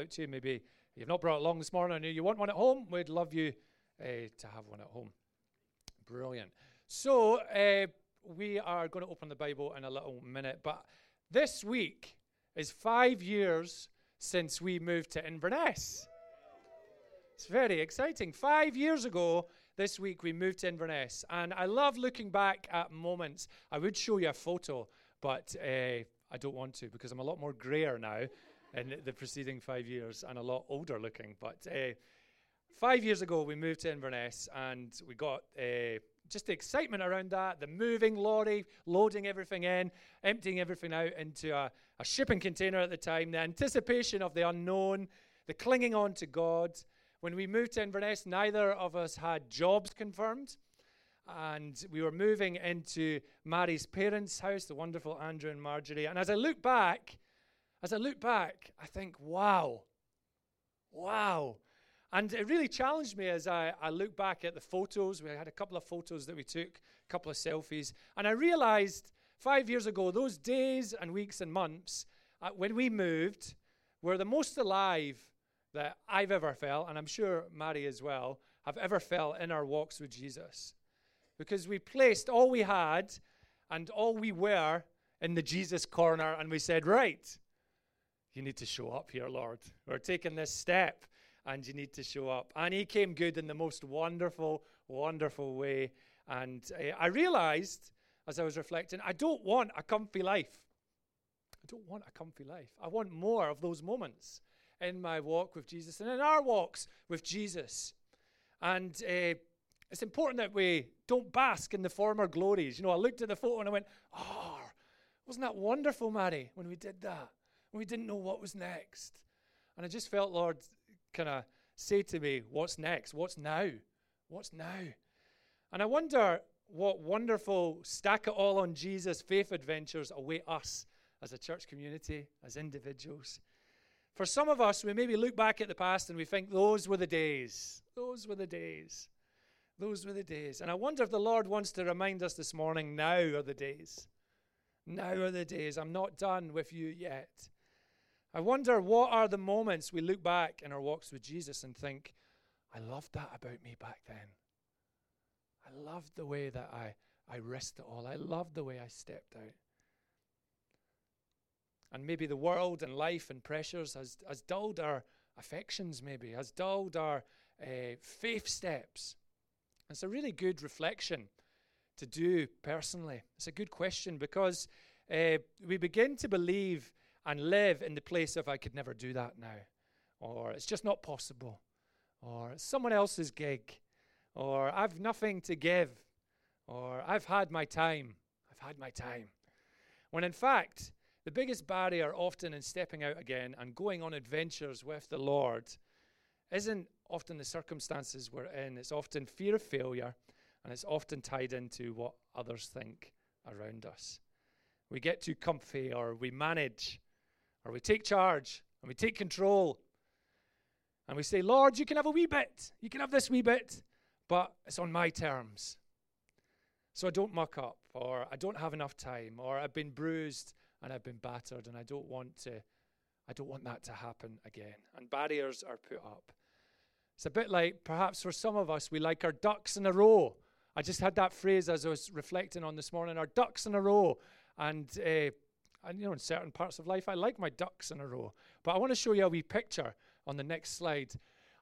out to you. Maybe you've not brought along this morning and you want one at home. We'd love you uh, to have one at home. Brilliant. So, uh, we are going to open the Bible in a little minute, but this week is five years since we moved to Inverness. It's very exciting. Five years ago, this week, we moved to Inverness, and I love looking back at moments. I would show you a photo, but uh, I don't want to because I'm a lot more grayer now in the preceding five years and a lot older looking. But uh, five years ago, we moved to Inverness, and we got uh, just the excitement around that, the moving lorry, loading everything in, emptying everything out into a, a shipping container at the time, the anticipation of the unknown, the clinging on to God. When we moved to Inverness, neither of us had jobs confirmed. And we were moving into Mary's parents' house, the wonderful Andrew and Marjorie. And as I look back, as I look back, I think, wow, wow. And it really challenged me as I, I look back at the photos. We had a couple of photos that we took, a couple of selfies. And I realized five years ago, those days and weeks and months uh, when we moved were the most alive that I've ever felt, and I'm sure Mary as well, have ever felt in our walks with Jesus. Because we placed all we had and all we were in the Jesus corner, and we said, Right, you need to show up here, Lord. We're taking this step, and you need to show up. And He came good in the most wonderful, wonderful way. And I realized as I was reflecting, I don't want a comfy life. I don't want a comfy life. I want more of those moments in my walk with Jesus and in our walks with Jesus. And uh, it's important that we don't bask in the former glories. You know, I looked at the photo and I went, oh, wasn't that wonderful, Mary, when we did that? We didn't know what was next. And I just felt Lord kind of say to me, what's next? What's now? What's now? And I wonder what wonderful stack it all on Jesus faith adventures await us as a church community, as individuals. For some of us, we maybe look back at the past and we think those were the days. Those were the days. Those were the days. And I wonder if the Lord wants to remind us this morning now are the days. Now are the days. I'm not done with you yet. I wonder what are the moments we look back in our walks with Jesus and think, I loved that about me back then. I loved the way that I, I risked it all. I loved the way I stepped out. And maybe the world and life and pressures has, has dulled our affections, maybe, has dulled our uh, faith steps. It's a really good reflection to do personally. It's a good question because uh, we begin to believe and live in the place of I could never do that now, or it's just not possible, or it's someone else's gig, or I've nothing to give, or I've had my time. I've had my time. When in fact, the biggest barrier often in stepping out again and going on adventures with the Lord isn't often the circumstances we're in, it's often fear of failure, and it's often tied into what others think around us. We get too comfy, or we manage, or we take charge, and we take control. And we say, Lord, you can have a wee bit, you can have this wee bit, but it's on my terms. So I don't muck up, or I don't have enough time, or I've been bruised and I've been battered, and I don't want to. I don't want that to happen again. And barriers are put up. It's a bit like perhaps for some of us, we like our ducks in a row. I just had that phrase as I was reflecting on this morning our ducks in a row. And, uh, and, you know, in certain parts of life, I like my ducks in a row. But I want to show you a wee picture on the next slide.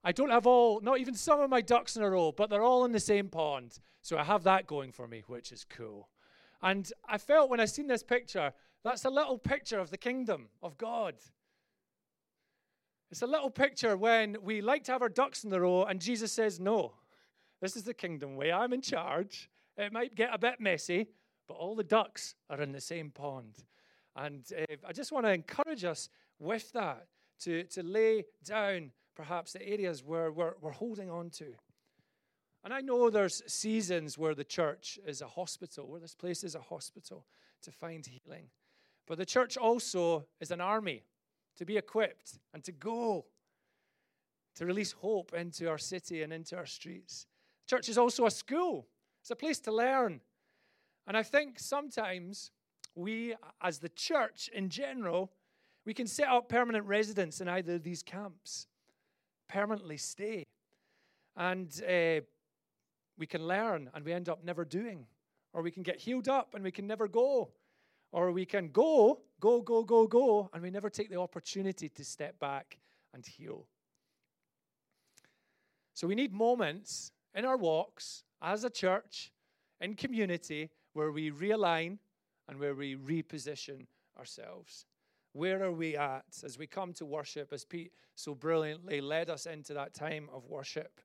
I don't have all, not even some of my ducks in a row, but they're all in the same pond. So I have that going for me, which is cool. And I felt when I seen this picture, that's a little picture of the kingdom of God. It's a little picture when we like to have our ducks in the row, and Jesus says, No, this is the kingdom way. I'm in charge. It might get a bit messy, but all the ducks are in the same pond. And uh, I just want to encourage us with that to, to lay down perhaps the areas where we're, we're holding on to. And I know there's seasons where the church is a hospital, where this place is a hospital to find healing. But the church also is an army to be equipped and to go, to release hope into our city and into our streets. Church is also a school, it's a place to learn. And I think sometimes we, as the church in general, We can set up permanent residence in either of these camps, permanently stay. And uh, we can learn and we end up never doing. Or we can get healed up and we can never go. Or we can go, go, go, go, go, and we never take the opportunity to step back and heal. So we need moments in our walks as a church, in community, where we realign and where we reposition ourselves. Where are we at as we come to worship, as Pete so brilliantly led us into that time of worship,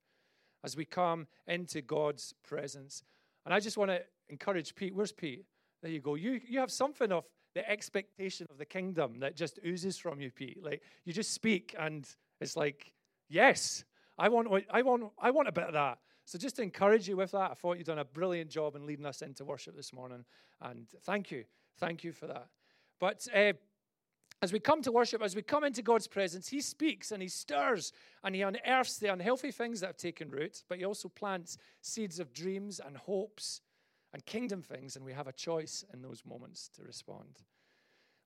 as we come into God's presence? And I just want to encourage Pete. Where's Pete? There you go. You, you have something of the expectation of the kingdom that just oozes from you, Pete. Like you just speak, and it's like, yes, I want, I want, I want a bit of that. So just to encourage you with that, I thought you'd done a brilliant job in leading us into worship this morning, and thank you, thank you for that. But uh, as we come to worship, as we come into God's presence, He speaks and He stirs and He unearths the unhealthy things that have taken root, but He also plants seeds of dreams and hopes and kingdom things, and we have a choice in those moments to respond.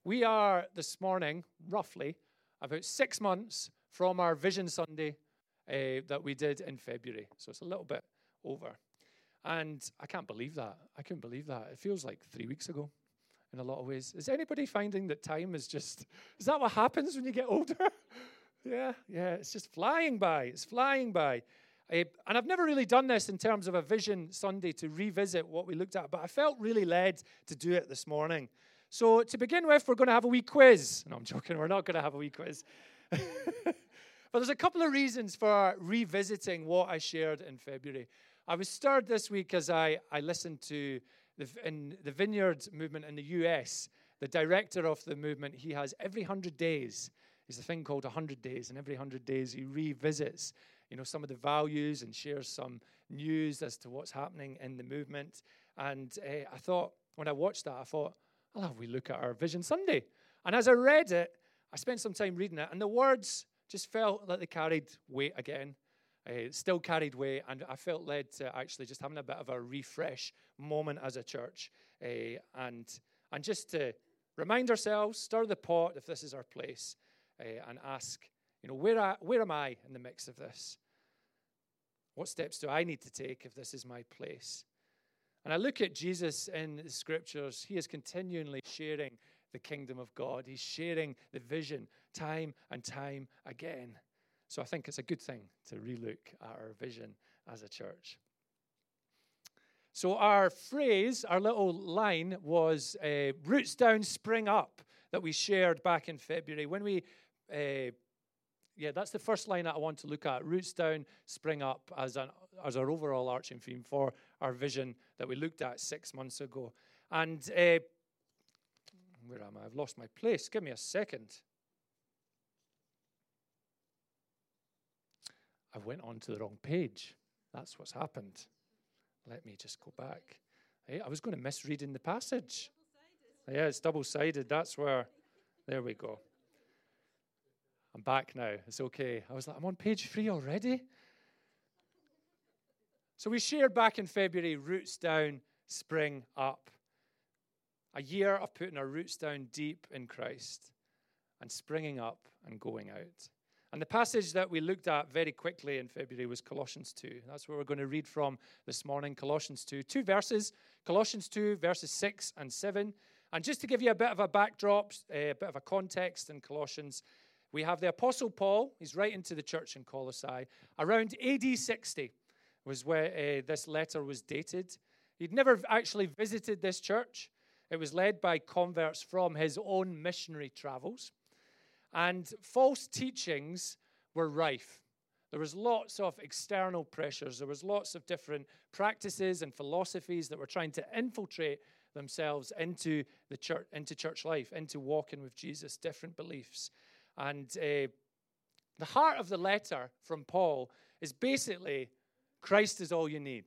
We are this morning, roughly, about six months from our Vision Sunday uh, that we did in February. So it's a little bit over. And I can't believe that. I can't believe that. It feels like three weeks ago in a lot of ways. Is anybody finding that time is just, is that what happens when you get older? yeah, yeah, it's just flying by. It's flying by. Uh, and I've never really done this in terms of a Vision Sunday to revisit what we looked at, but I felt really led to do it this morning. So, to begin with, we're going to have a wee quiz. No, I'm joking, we're not going to have a wee quiz. but there's a couple of reasons for revisiting what I shared in February. I was stirred this week as I, I listened to the, in the Vineyard movement in the US. The director of the movement, he has every 100 days, is a thing called 100 days, and every 100 days he revisits you know, some of the values and shares some news as to what's happening in the movement. And uh, I thought, when I watched that, I thought, I'll have we look at our Vision Sunday. And as I read it, I spent some time reading it, and the words just felt like they carried weight again. Uh, still carried weight, and I felt led to actually just having a bit of a refresh moment as a church, uh, and and just to remind ourselves, stir the pot if this is our place, uh, and ask you know, where, I, where am I in the mix of this? What steps do I need to take if this is my place? And I look at Jesus in the scriptures, he is continually sharing the kingdom of God. He's sharing the vision time and time again. So I think it's a good thing to relook at our vision as a church. So our phrase, our little line was uh, roots down, spring up that we shared back in February. When we uh, yeah, that's the first line that I want to look at. Roots down, spring up as, an, as our overall arching theme for our vision that we looked at six months ago. And uh, where am I? I've lost my place. Give me a second. I went on to the wrong page. That's what's happened. Let me just go back. Hey, I was going to misread in the passage. Yeah, it's double sided. That's where. There we go. I'm back now. It's okay. I was like, I'm on page three already. So we shared back in February roots down, spring up. A year of putting our roots down deep in Christ and springing up and going out. And the passage that we looked at very quickly in February was Colossians 2. That's where we're going to read from this morning, Colossians 2. Two verses, Colossians 2, verses 6 and 7. And just to give you a bit of a backdrop, a bit of a context in Colossians, we have the Apostle Paul. He's writing to the church in Colossae. Around AD 60 was where uh, this letter was dated. He'd never actually visited this church. It was led by converts from his own missionary travels. And false teachings were rife. There was lots of external pressures. There was lots of different practices and philosophies that were trying to infiltrate themselves into the church, into church life, into walking with Jesus, different beliefs. And uh, the heart of the letter from Paul is basically Christ is all you need.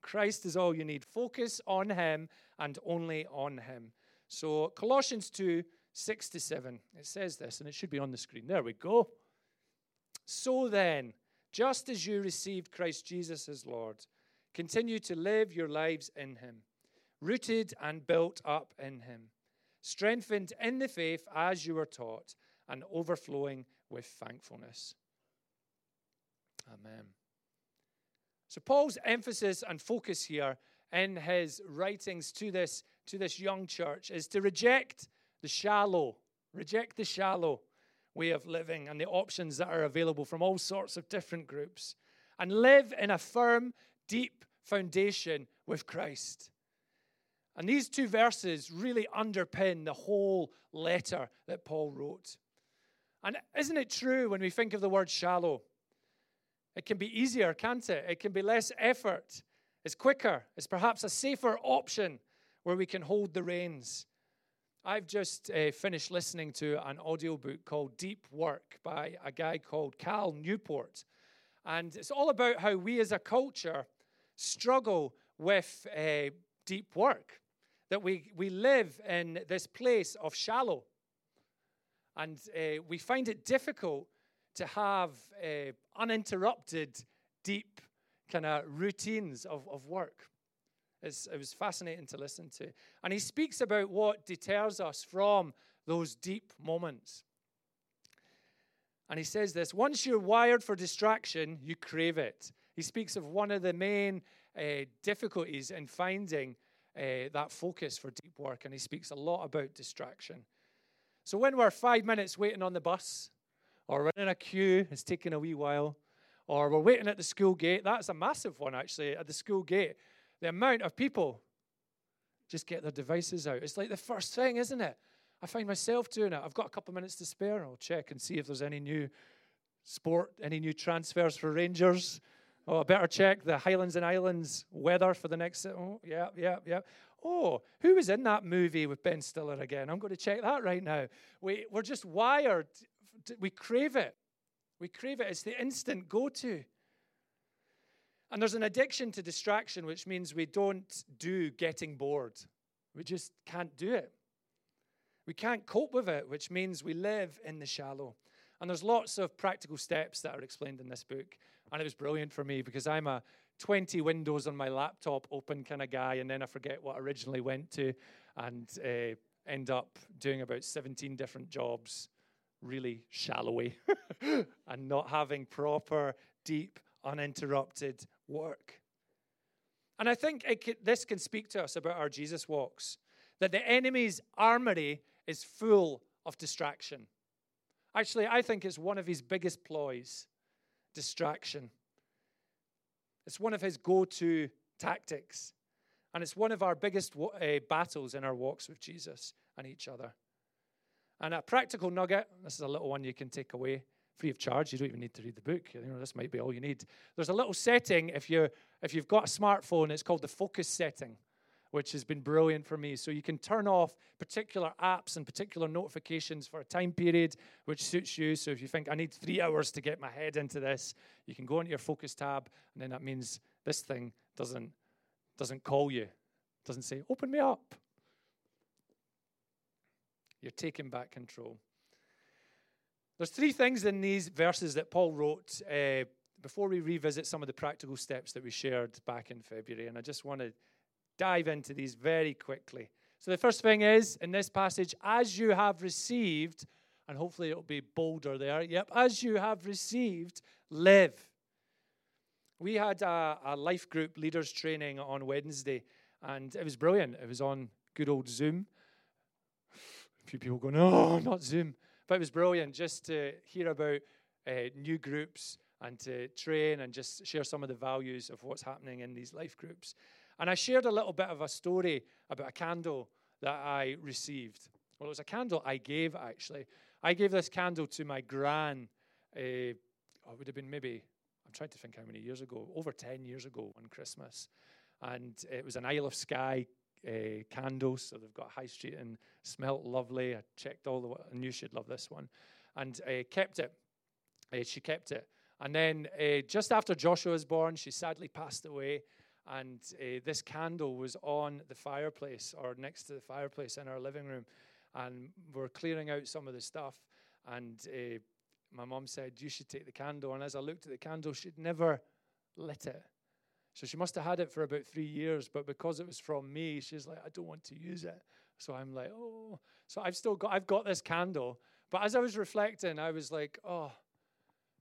Christ is all you need. Focus on Him and only on Him. So, Colossians 2 6 to 7, it says this, and it should be on the screen. There we go. So then, just as you received Christ Jesus as Lord, continue to live your lives in Him, rooted and built up in Him strengthened in the faith as you were taught, and overflowing with thankfulness. Amen. So, Paul's emphasis and focus here in his writings to this, to this young church is to reject the shallow, reject the shallow way of living and the options that are available from all sorts of different groups, and live in a firm, deep foundation with Christ. And these two verses really underpin the whole letter that Paul wrote. And isn't it true when we think of the word shallow? It can be easier, can't it? It can be less effort. It's quicker. It's perhaps a safer option where we can hold the reins. I've just uh, finished listening to an audiobook called Deep Work by a guy called Cal Newport. And it's all about how we as a culture struggle with uh, deep work that we, we live in this place of shallow. And uh, we find it difficult to have uh, uninterrupted, deep kind of routines of, of work. It's, it was fascinating to listen to. And he speaks about what deters us from those deep moments. And he says this once you're wired for distraction, you crave it. He speaks of one of the main uh, difficulties in finding uh, that focus for deep work, and he speaks a lot about distraction. So when we're five minutes waiting on the bus, or we're in a queue, it's taking a wee while, or we're waiting at the school gate, that's a massive one actually, at the school gate. The amount of people just get their devices out. It's like the first thing, isn't it? I find myself doing it. I've got a couple of minutes to spare. I'll check and see if there's any new sport, any new transfers for Rangers. Oh, I better check the Highlands and Islands weather for the next. Oh, yeah, yeah, yeah. Oh, who was in that movie with Ben Stiller again? I'm going to check that right now. We, we're just wired. We crave it. We crave it. It's the instant go to. And there's an addiction to distraction, which means we don't do getting bored. We just can't do it. We can't cope with it, which means we live in the shallow. And there's lots of practical steps that are explained in this book. And it was brilliant for me because I'm a 20 windows on my laptop open kind of guy, and then I forget what originally went to and uh, end up doing about 17 different jobs really shallowy and not having proper, deep, uninterrupted work. And I think can, this can speak to us about our Jesus walks that the enemy's armory is full of distraction. Actually, I think it's one of his biggest ploys distraction. It's one of his go to tactics. And it's one of our biggest uh, battles in our walks with Jesus and each other. And a practical nugget this is a little one you can take away free of charge. You don't even need to read the book. You know, this might be all you need. There's a little setting if, you if you've got a smartphone, it's called the focus setting which has been brilliant for me. So you can turn off particular apps and particular notifications for a time period which suits you. So if you think, I need three hours to get my head into this, you can go into your focus tab, and then that means this thing doesn't, doesn't call you, doesn't say, open me up. You're taking back control. There's three things in these verses that Paul wrote uh, before we revisit some of the practical steps that we shared back in February. And I just want to dive into these very quickly. So, the first thing is in this passage, as you have received, and hopefully it'll be bolder there. Yep, as you have received, live. We had a, a life group leaders training on Wednesday, and it was brilliant. It was on good old Zoom. A few people going, oh, not Zoom. But it was brilliant just to hear about uh, new groups and to train and just share some of the values of what's happening in these life groups. And I shared a little bit of a story about a candle that I received. Well, it was a candle I gave, actually. I gave this candle to my gran. Uh, oh, it would have been maybe, I'm trying to think how many years ago, over 10 years ago on Christmas. And it was an Isle of Skye uh, candle, so they've got High Street and smelt lovely. I checked all the, I knew she'd love this one. And uh, kept it. Uh, she kept it. And then uh, just after Joshua was born, she sadly passed away and uh, this candle was on the fireplace or next to the fireplace in our living room and we're clearing out some of the stuff and uh, my mom said you should take the candle and as i looked at the candle she'd never lit it so she must have had it for about three years but because it was from me she's like i don't want to use it So I'm like, oh. So I've still got I've got this candle. But as I was reflecting, I was like, oh,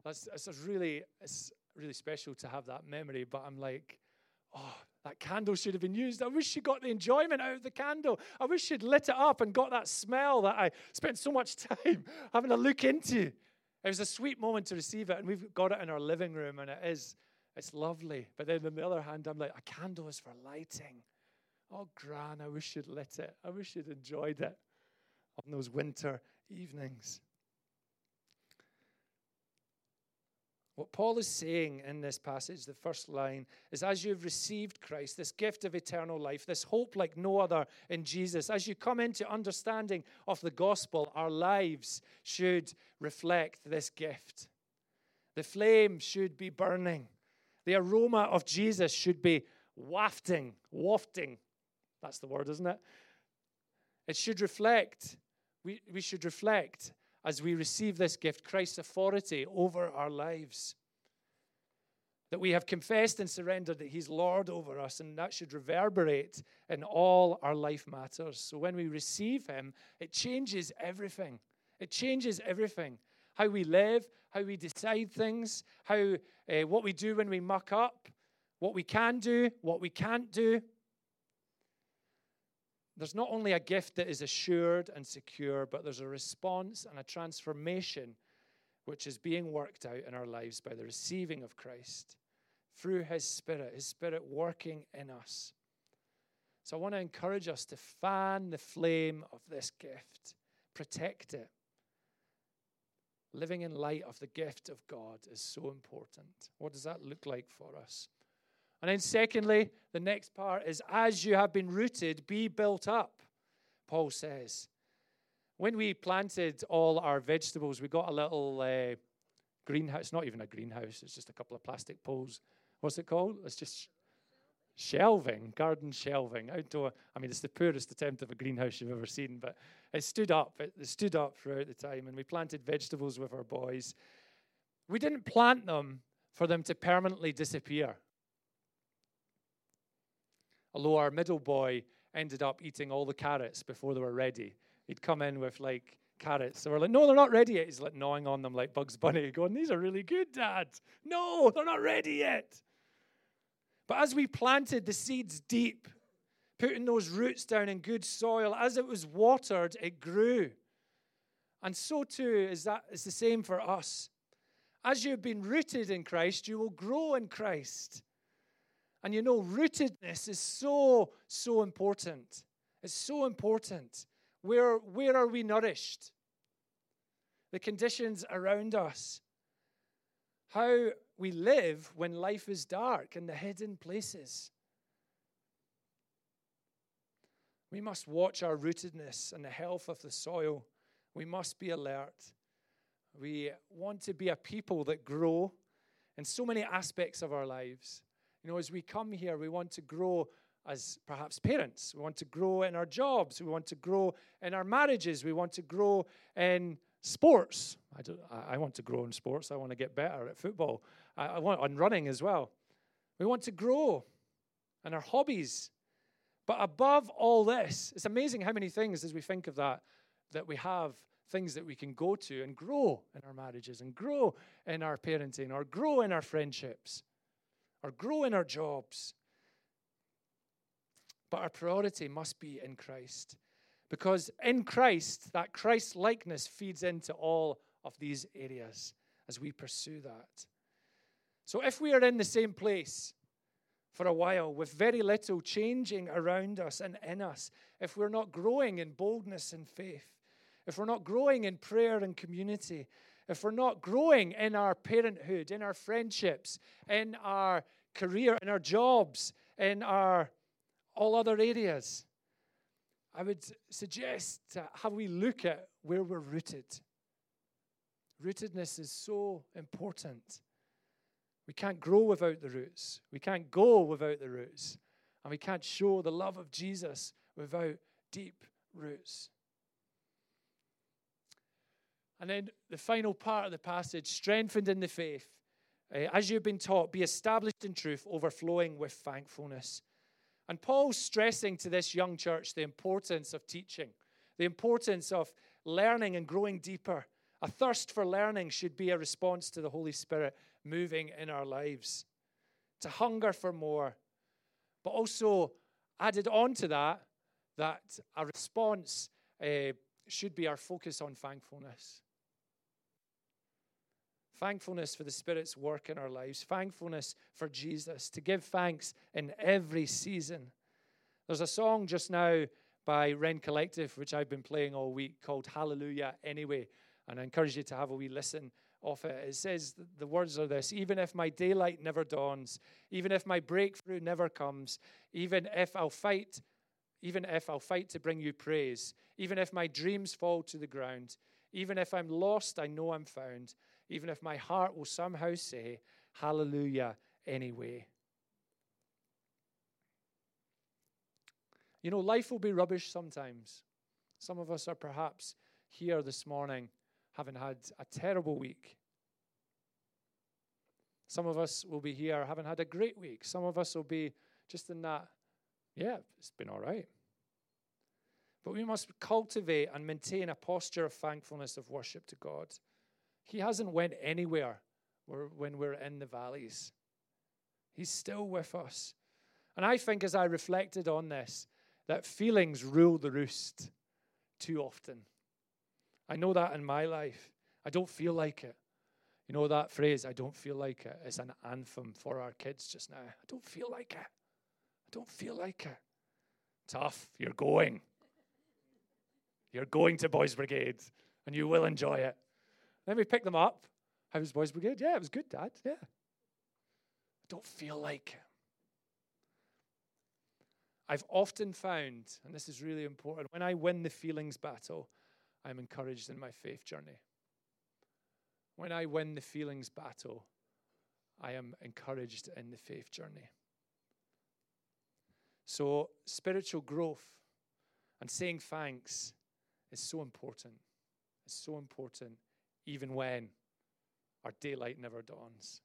that's that's really it's really special to have that memory. But I'm like, oh, that candle should have been used. I wish she got the enjoyment out of the candle. I wish she'd lit it up and got that smell that I spent so much time having a look into. It was a sweet moment to receive it, and we've got it in our living room, and it is, it's lovely. But then on the other hand, I'm like, a candle is for lighting. Oh, Gran, I wish you'd lit it. I wish you'd enjoyed it on those winter evenings. What Paul is saying in this passage, the first line, is as you've received Christ, this gift of eternal life, this hope like no other in Jesus, as you come into understanding of the gospel, our lives should reflect this gift. The flame should be burning. The aroma of Jesus should be wafting, wafting. That's the word, isn't it? It should reflect, we, we should reflect as we receive this gift, Christ's authority over our lives. That we have confessed and surrendered that He's Lord over us, and that should reverberate in all our life matters. So when we receive Him, it changes everything. It changes everything. How we live, how we decide things, how uh, what we do when we muck up, what we can do, what we can't do. There's not only a gift that is assured and secure, but there's a response and a transformation which is being worked out in our lives by the receiving of Christ through His Spirit, His Spirit working in us. So I want to encourage us to fan the flame of this gift, protect it. Living in light of the gift of God is so important. What does that look like for us? And then, secondly, the next part is as you have been rooted, be built up, Paul says. When we planted all our vegetables, we got a little uh, greenhouse, It's not even a greenhouse, it's just a couple of plastic poles. What's it called? It's just shelving, garden shelving, outdoor. I mean, it's the poorest attempt of a greenhouse you've ever seen, but it stood up. It, stood up throughout the time, and we planted vegetables with our boys. We didn't plant them for them to permanently disappear although our middle boy ended up eating all the carrots before they were ready. He'd come in with like carrots. So we're like, no, they're not ready yet. He's like gnawing on them like Bugs Bunny, going, these are really good, Dad. No, they're not ready yet. But as we planted the seeds deep, putting those roots down in good soil, as it was watered, it grew. And so too is that it's the same for us. As you've been rooted in Christ, you will grow in Christ. And you know, rootedness is so, so important. It's so important. Where, where are we nourished? The conditions around us. How we live when life is dark in the hidden places. We must watch our rootedness and the health of the soil. We must be alert. We want to be a people that grow in so many aspects of our lives. You know, as we come here, we want to grow as perhaps parents. We want to grow in our jobs. We want to grow in our marriages. We want to grow in sports. I, do, I want to grow in sports. I want to get better at football. I, I want on running as well. We want to grow in our hobbies. But above all this, it's amazing how many things, as we think of that, that we have things that we can go to and grow in our marriages and grow in our parenting or grow in our friendships or grow in our jobs. But our priority must be in Christ. Because in Christ, that Christ likeness feeds into all of these areas as we pursue that. So if we are in the same place for a while with very little changing around us and in us, if we're not growing in boldness and faith, if we're not growing in prayer and community, if we're not growing in our parenthood, in our friendships, in our career, in our jobs, in our all other areas, I would suggest have we look at where we're rooted. Rootedness is so important. We can't grow without the roots. We can't go without the roots. And we can't show the love of Jesus without deep roots. And then the final part of the passage strengthened in the faith. Uh, as you've been taught, be established in truth, overflowing with thankfulness. And Paul's stressing to this young church the importance of teaching, the importance of learning and growing deeper. A thirst for learning should be a response to the Holy Spirit moving in our lives, to hunger for more. But also, added on to that, that a response uh, should be our focus on thankfulness. Thankfulness for the Spirit's work in our lives. Thankfulness for Jesus. To give thanks in every season. There's a song just now by Rend Collective, which I've been playing all week, called Hallelujah Anyway. And I encourage you to have a wee listen of it. It says, the words are this Even if my daylight never dawns, even if my breakthrough never comes, even if I'll fight, even if I'll fight to bring you praise, even if my dreams fall to the ground, even if I'm lost, I know I'm found, even if my heart will somehow say, Hallelujah anyway. You know, life will be rubbish sometimes. Some of us are perhaps here this morning having had a terrible week. Some of us will be here having had a great week. Some of us will be just in that, yeah, it's been all right. But we must cultivate and maintain a posture of thankfulness of worship to God. He hasn't went anywhere when we're in the valleys. He's still with us. And I think as I reflected on this, that feelings rule the roost too often. I know that in my life. I don't feel like it. You know that phrase, I don't feel like it, is an anthem for our kids just now. I don't feel like it. I don't feel like it. Tough, you're going. You're going to Boys Brigade and you will enjoy it. Then we pick them up. How was Boys Brigade? Yeah, it was good, Dad. Yeah. I don't feel like it. I've often found, and this is really important, when I win the feelings battle, I'm encouraged in my faith journey. When I win the feelings battle, I am encouraged in the faith journey. So, spiritual growth and saying thanks is so important. It's so important, even when our daylight never dawns,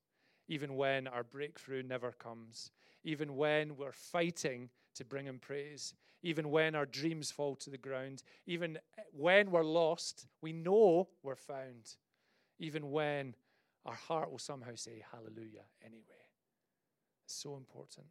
even when our breakthrough never comes, even when we're fighting to bring Him praise, even when our dreams fall to the ground, even when we're lost, we know we're found, even when our heart will somehow say hallelujah anyway. So important.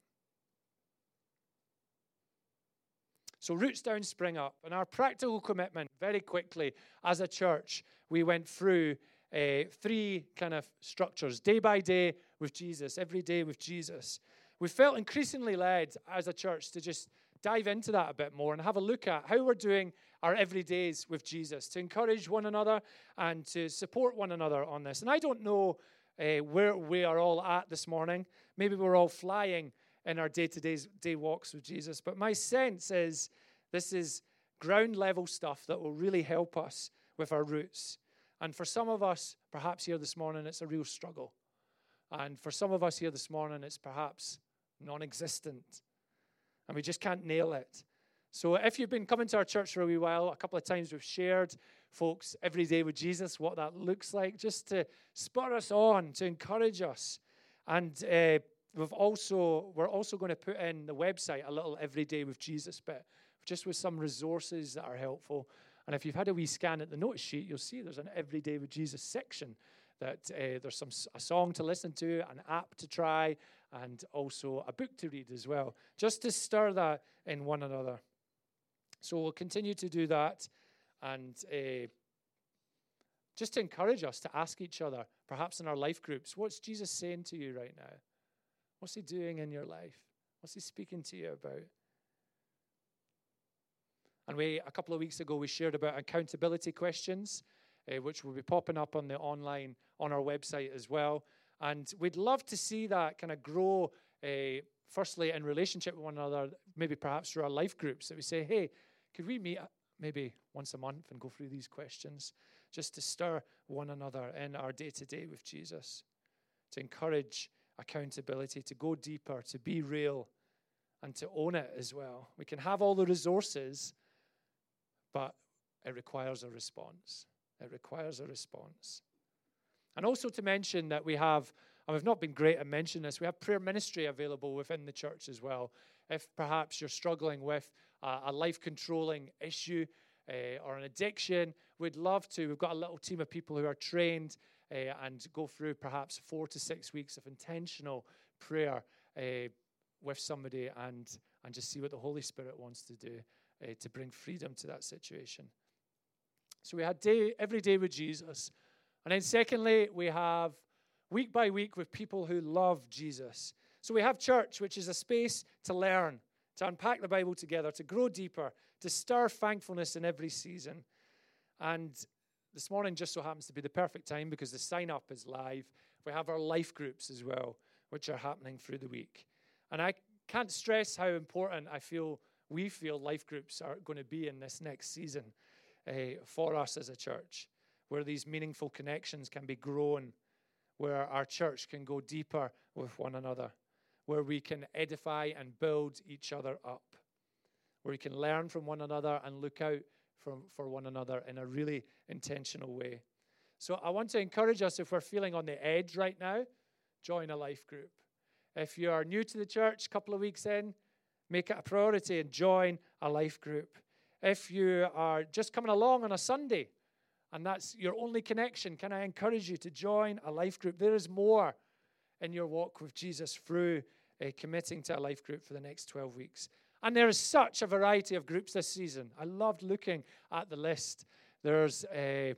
So, roots down, spring up. And our practical commitment, very quickly, as a church, we went through uh, three kind of structures day by day with Jesus, every day with Jesus. We felt increasingly led as a church to just dive into that a bit more and have a look at how we're doing our everydays with Jesus, to encourage one another and to support one another on this. And I don't know uh, where we are all at this morning. Maybe we're all flying in our day to day walks with Jesus, but my sense is this is ground level stuff that will really help us with our roots. And for some of us, perhaps here this morning, it's a real struggle. And for some of us here this morning, it's perhaps non existent and we just can't nail it. So if you've been coming to our church for a wee while, a couple of times we've shared, folks, every day with Jesus, what that looks like, just to spur us on, to encourage us. And uh, we've also we're also going to put in the website a little every day with Jesus bit, just with some resources that are helpful. And if you've had a wee scan at the notice sheet, you'll see there's an everyday with Jesus section that uh, there's some a song to listen to, an app to try, and also a book to read as well, just to stir that in one another. So we'll continue to do that and uh, just to encourage us to ask each other, perhaps in our life groups, what's Jesus saying to you right now? What's he doing in your life? What's he speaking to you about? And we, a couple of weeks ago, we shared about accountability questions, uh, which will be popping up on the online on our website as well. And we'd love to see that kind of grow, uh, firstly, in relationship with one another, maybe perhaps through our life groups, that we say, hey, could we meet maybe once a month and go through these questions just to stir one another in our day to day with Jesus, to encourage accountability, to go deeper, to be real, and to own it as well. We can have all the resources, but it requires a response. It requires a response. And also to mention that we have, and we've not been great at mentioning this, we have prayer ministry available within the church as well. if perhaps you're struggling with a, life controlling issue uh, or an addiction, we'd love to. We've got a little team of people who are trained uh, and go through perhaps four to six weeks of intentional prayer uh, with somebody and, and just see what the Holy Spirit wants to do to bring freedom to that situation. So we had day every day with Jesus. And then secondly, we have week by week with people who love Jesus. So we have church, which is a space to learn, to unpack the Bible together, to grow deeper, to stir thankfulness in every season. And this morning just so happens to be the perfect time because the sign up is live. We have our life groups as well, which are happening through the week. And I can't stress how important I feel we feel life groups are going to be in this next season uh, for us as a church, where these meaningful connections can be grown, where our church can go deeper with one another, where we can edify and build each other up, where we can learn from one another and look out for, for one another in a really intentional way. So I want to encourage us if we're feeling on the edge right now, join a life group. If you are new to the church, a couple of weeks in, make it a priority and join a life group. If you are just coming along on a Sunday and that's your only connection, can I encourage you to join a life group? There is more in your walk with Jesus through uh, committing to a life group for the next 12 weeks. And there is such a variety of groups this season. I loved looking at the list. There's, a,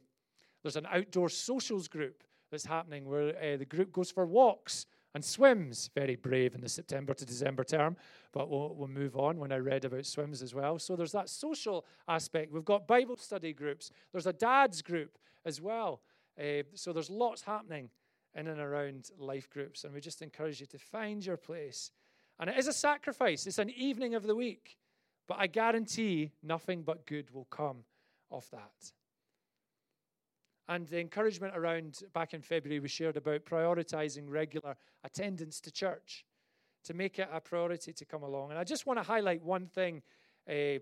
there's an outdoor socials group that's happening where uh, the group goes for walks and swims. Very brave in the September to December term, but we'll, we'll move on when I read about swims as well. So there's that social aspect. We've got Bible study groups, there's a dad's group as well. Uh, so there's lots happening in and around life groups, and we just encourage you to find your place. And it is a sacrifice, it's an evening of the week, but I guarantee nothing but good will come of that. And the encouragement around back in February, we shared about prioritizing regular attendance to church, to make it a priority to come along. And I just want to highlight one thing. Uh,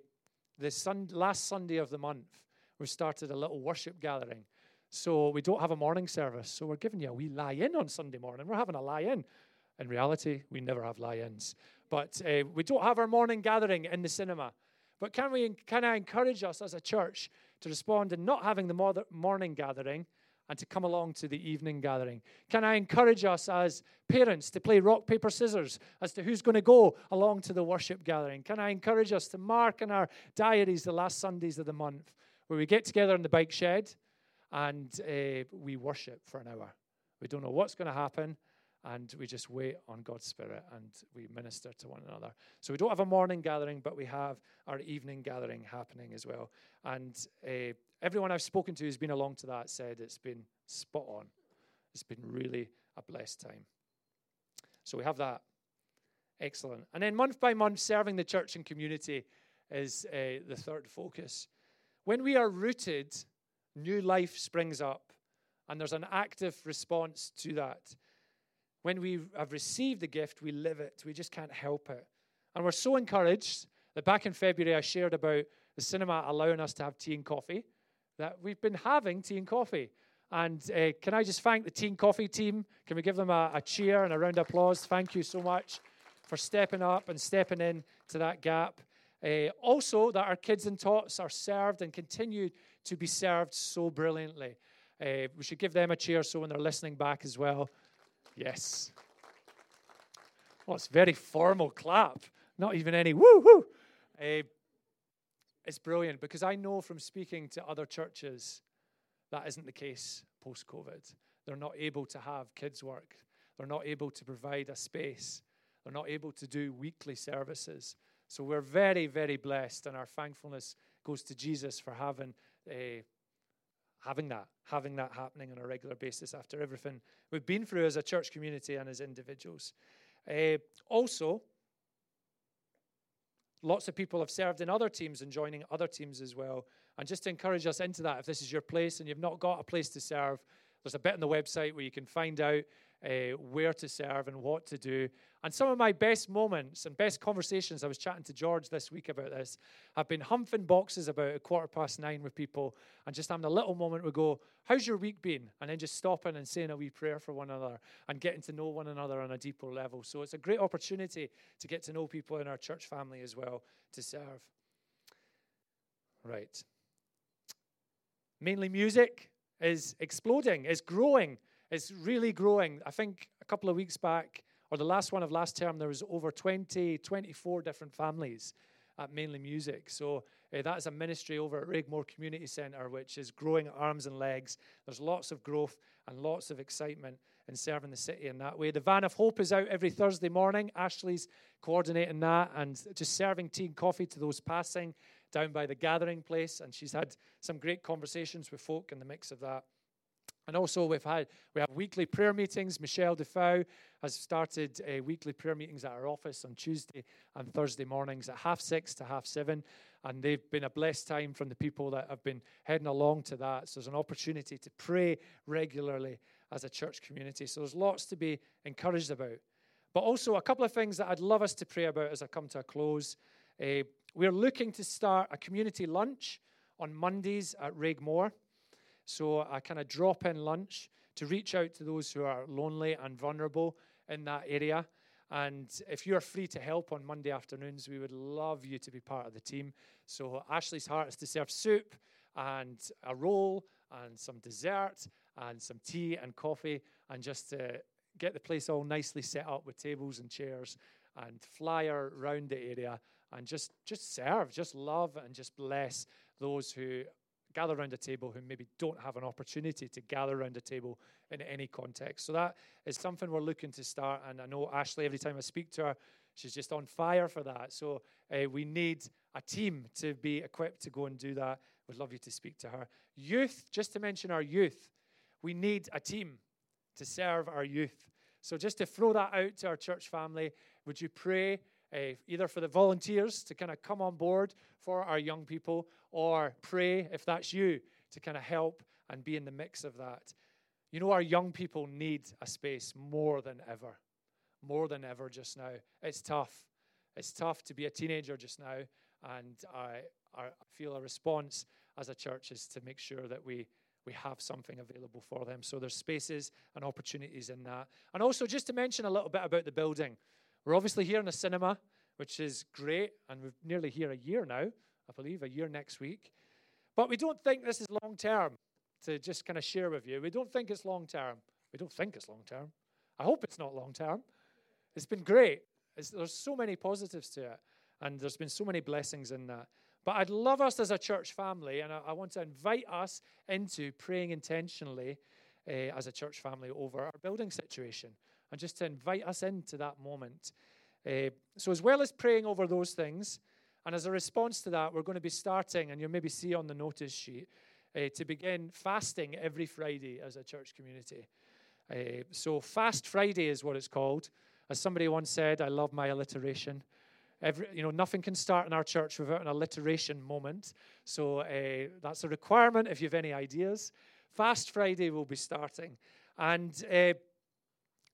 the sun, last Sunday of the month, we started a little worship gathering. So we don't have a morning service. So we're giving you a wee lie in on Sunday morning. We're having a lie in. In reality, we never have lie ins. But uh, we don't have our morning gathering in the cinema. But can, we, can I encourage us as a church to respond in not having the morning gathering and to come along to the evening gathering? Can I encourage us as parents to play rock, paper, scissors as to who's going to go along to the worship gathering? Can I encourage us to mark in our diaries the last Sundays of the month where we get together in the bike shed and uh, we worship for an hour? We don't know what's going to happen, and we just wait on God's Spirit and we minister to one another. So we don't have a morning gathering, but we have our evening gathering happening as well. And uh, everyone I've spoken to who's been along to that said it's been spot on. It's been really a blessed time. So we have that. Excellent. And then month by month, serving the church and community is uh, the third focus. When we are rooted, new life springs up, and there's an active response to that. When we have received the gift, we live it. We just can't help it. And we're so encouraged that back in February, I shared about the cinema allowing us to have tea and coffee, that we've been having tea and coffee. And uh, can I just thank the tea and coffee team? Can we give them a, a cheer and a round of applause? Thank you so much for stepping up and stepping in to that gap. Uh, also, that our kids and tots are served and continue to be served so brilliantly. Uh, we should give them a cheer so when they're listening back as well, Yes. Well, it's very formal clap, not even any woo woo. Uh, it's brilliant because I know from speaking to other churches that isn't the case post COVID. They're not able to have kids' work, they're not able to provide a space, they're not able to do weekly services. So we're very, very blessed, and our thankfulness goes to Jesus for having a having that, having that happening on a regular basis after everything we've been through as a church community and as individuals. Uh, also, lots of people have served in other teams and joining other teams as well. And just to encourage us into that, if this is your place and you've not got a place to serve, there's a bit on the website where you can find out uh, where to serve and what to do. And some of my best moments and best conversations, I was chatting to George this week about this, have been humping boxes about a quarter past nine with people and just having a little moment we go, How's your week been? And then just stopping and saying a wee prayer for one another and getting to know one another on a deeper level. So it's a great opportunity to get to know people in our church family as well to serve. Right. Mainly music is exploding, is growing, is really growing. I think a couple of weeks back, or the last one of last term, there was over 20, 24 different families at Mainly Music. So uh, that is a ministry over at Raigmore Community Centre, which is growing arms and legs. There's lots of growth and lots of excitement in serving the city in that way. The Van of Hope is out every Thursday morning. Ashley's coordinating that and just serving tea and coffee to those passing down by the gathering place. And she's had some great conversations with folk in the mix of that. And also, we've had we have weekly prayer meetings. Michelle Defoe has started uh, weekly prayer meetings at our office on Tuesday and Thursday mornings at half six to half seven. And they've been a blessed time from the people that have been heading along to that. So there's an opportunity to pray regularly as a church community. So there's lots to be encouraged about. But also, a couple of things that I'd love us to pray about as I come to a close. Uh, we're looking to start a community lunch on Mondays at Raigmore. So, a kind of drop in lunch to reach out to those who are lonely and vulnerable in that area. And if you're free to help on Monday afternoons, we would love you to be part of the team. So, Ashley's heart is to serve soup and a roll and some dessert and some tea and coffee and just to get the place all nicely set up with tables and chairs and flyer around the area and just just serve, just love and just bless those who gather around a table who maybe don't have an opportunity to gather around a table in any context. So that is something we're looking to start. And I know Ashley, every time I speak to her, she's just on fire for that. So uh, we need a team to be equipped to go and do that. We'd love you to speak to her. Youth, just to mention our youth, we need a team to serve our youth. So just to throw that out to our church family, would you pray uh, either for the volunteers to kind of come on board for our young people, or pray if that's you to kind of help and be in the mix of that. You know, our young people need a space more than ever, more than ever just now. It's tough. It's tough to be a teenager just now, and I, I feel a response as a church is to make sure that we we have something available for them. So there's spaces and opportunities in that. And also, just to mention a little bit about the building. We're obviously here in a cinema, which is great, and we're nearly here a year now, I believe, a year next week. But we don't think this is long term, to just kind of share with you. We don't think it's long term. We don't think it's long term. I hope it's not long term. It's been great. It's, there's so many positives to it, and there's been so many blessings in that. But I'd love us as a church family, and I, I want to invite us into praying intentionally uh, as a church family over our building situation and just to invite us into that moment. Uh, so, as well as praying over those things, and as a response to that, we're going to be starting, and you'll maybe see on the notice sheet, uh, to begin fasting every Friday as a church community. Uh, so, Fast Friday is what it's called. As somebody once said, I love my alliteration. Every, you know, nothing can start in our church without an alliteration moment. So uh, that's a requirement if you have any ideas. Fast Friday will be starting. And uh,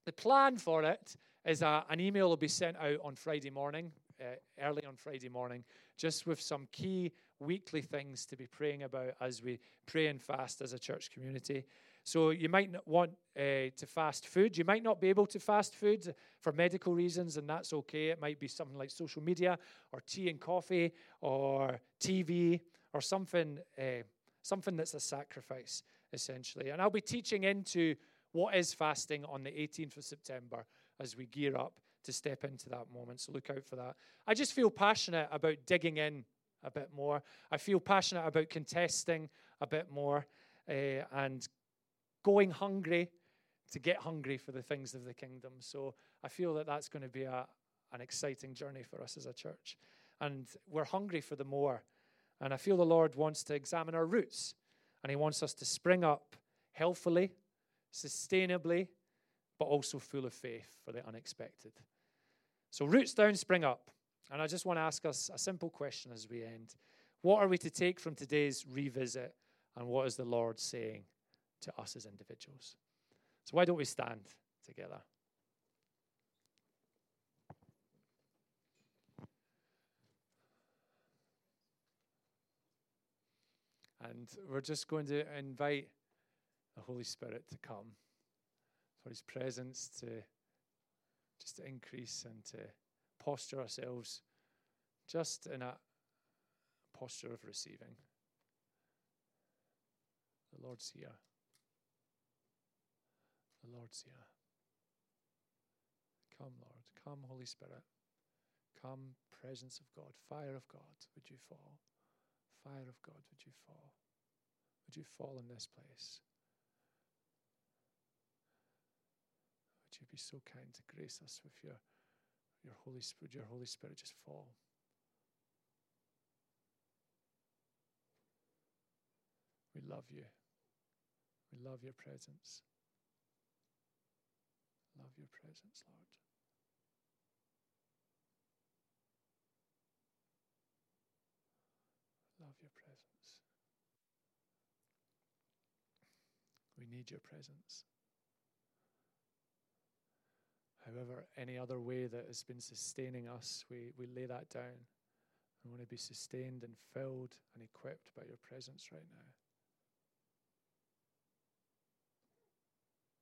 the plan for it is that an email will be sent out on Friday morning, uh, early on Friday morning, just with some key weekly things to be praying about as we pray and fast as a church community. So you might not want uh, to fast food. You might not be able to fast food for medical reasons, and that's okay. It might be something like social media, or tea and coffee, or TV, or something, uh, something that's a sacrifice essentially. And I'll be teaching into what is fasting on the 18th of September as we gear up to step into that moment. So look out for that. I just feel passionate about digging in a bit more. I feel passionate about contesting a bit more uh, and going hungry to get hungry for the things of the kingdom. So I feel that that's going to be a, an exciting journey for us as a church. And we're hungry for the more. And I feel the Lord wants to examine our roots and He wants us to spring up healthily sustainably, but also full of faith for the unexpected. So, roots down, spring up. And I just want to ask us a simple question as we end. What are we to take from today's revisit, and what is the Lord saying to us as individuals? So, why don't we stand together. And we're just going to invite the Holy Spirit to come, for His presence to just increase and to posture ourselves just in a posture of receiving. The Lord's here. The Lord's here. Come, Lord. Come, Holy Spirit. Come, presence of God. Fire of God, would you fall? Fire of God, would you fall? Would you fall in this place? Would you be so kind to grace us with your, your Holy Spirit? Your Holy Spirit just fall. We love you. We love your presence. Love your presence, Lord. Love your presence. We need your presence. However, any other way that has been sustaining us, we, we lay that down. We want to be sustained and filled and equipped by your presence right now.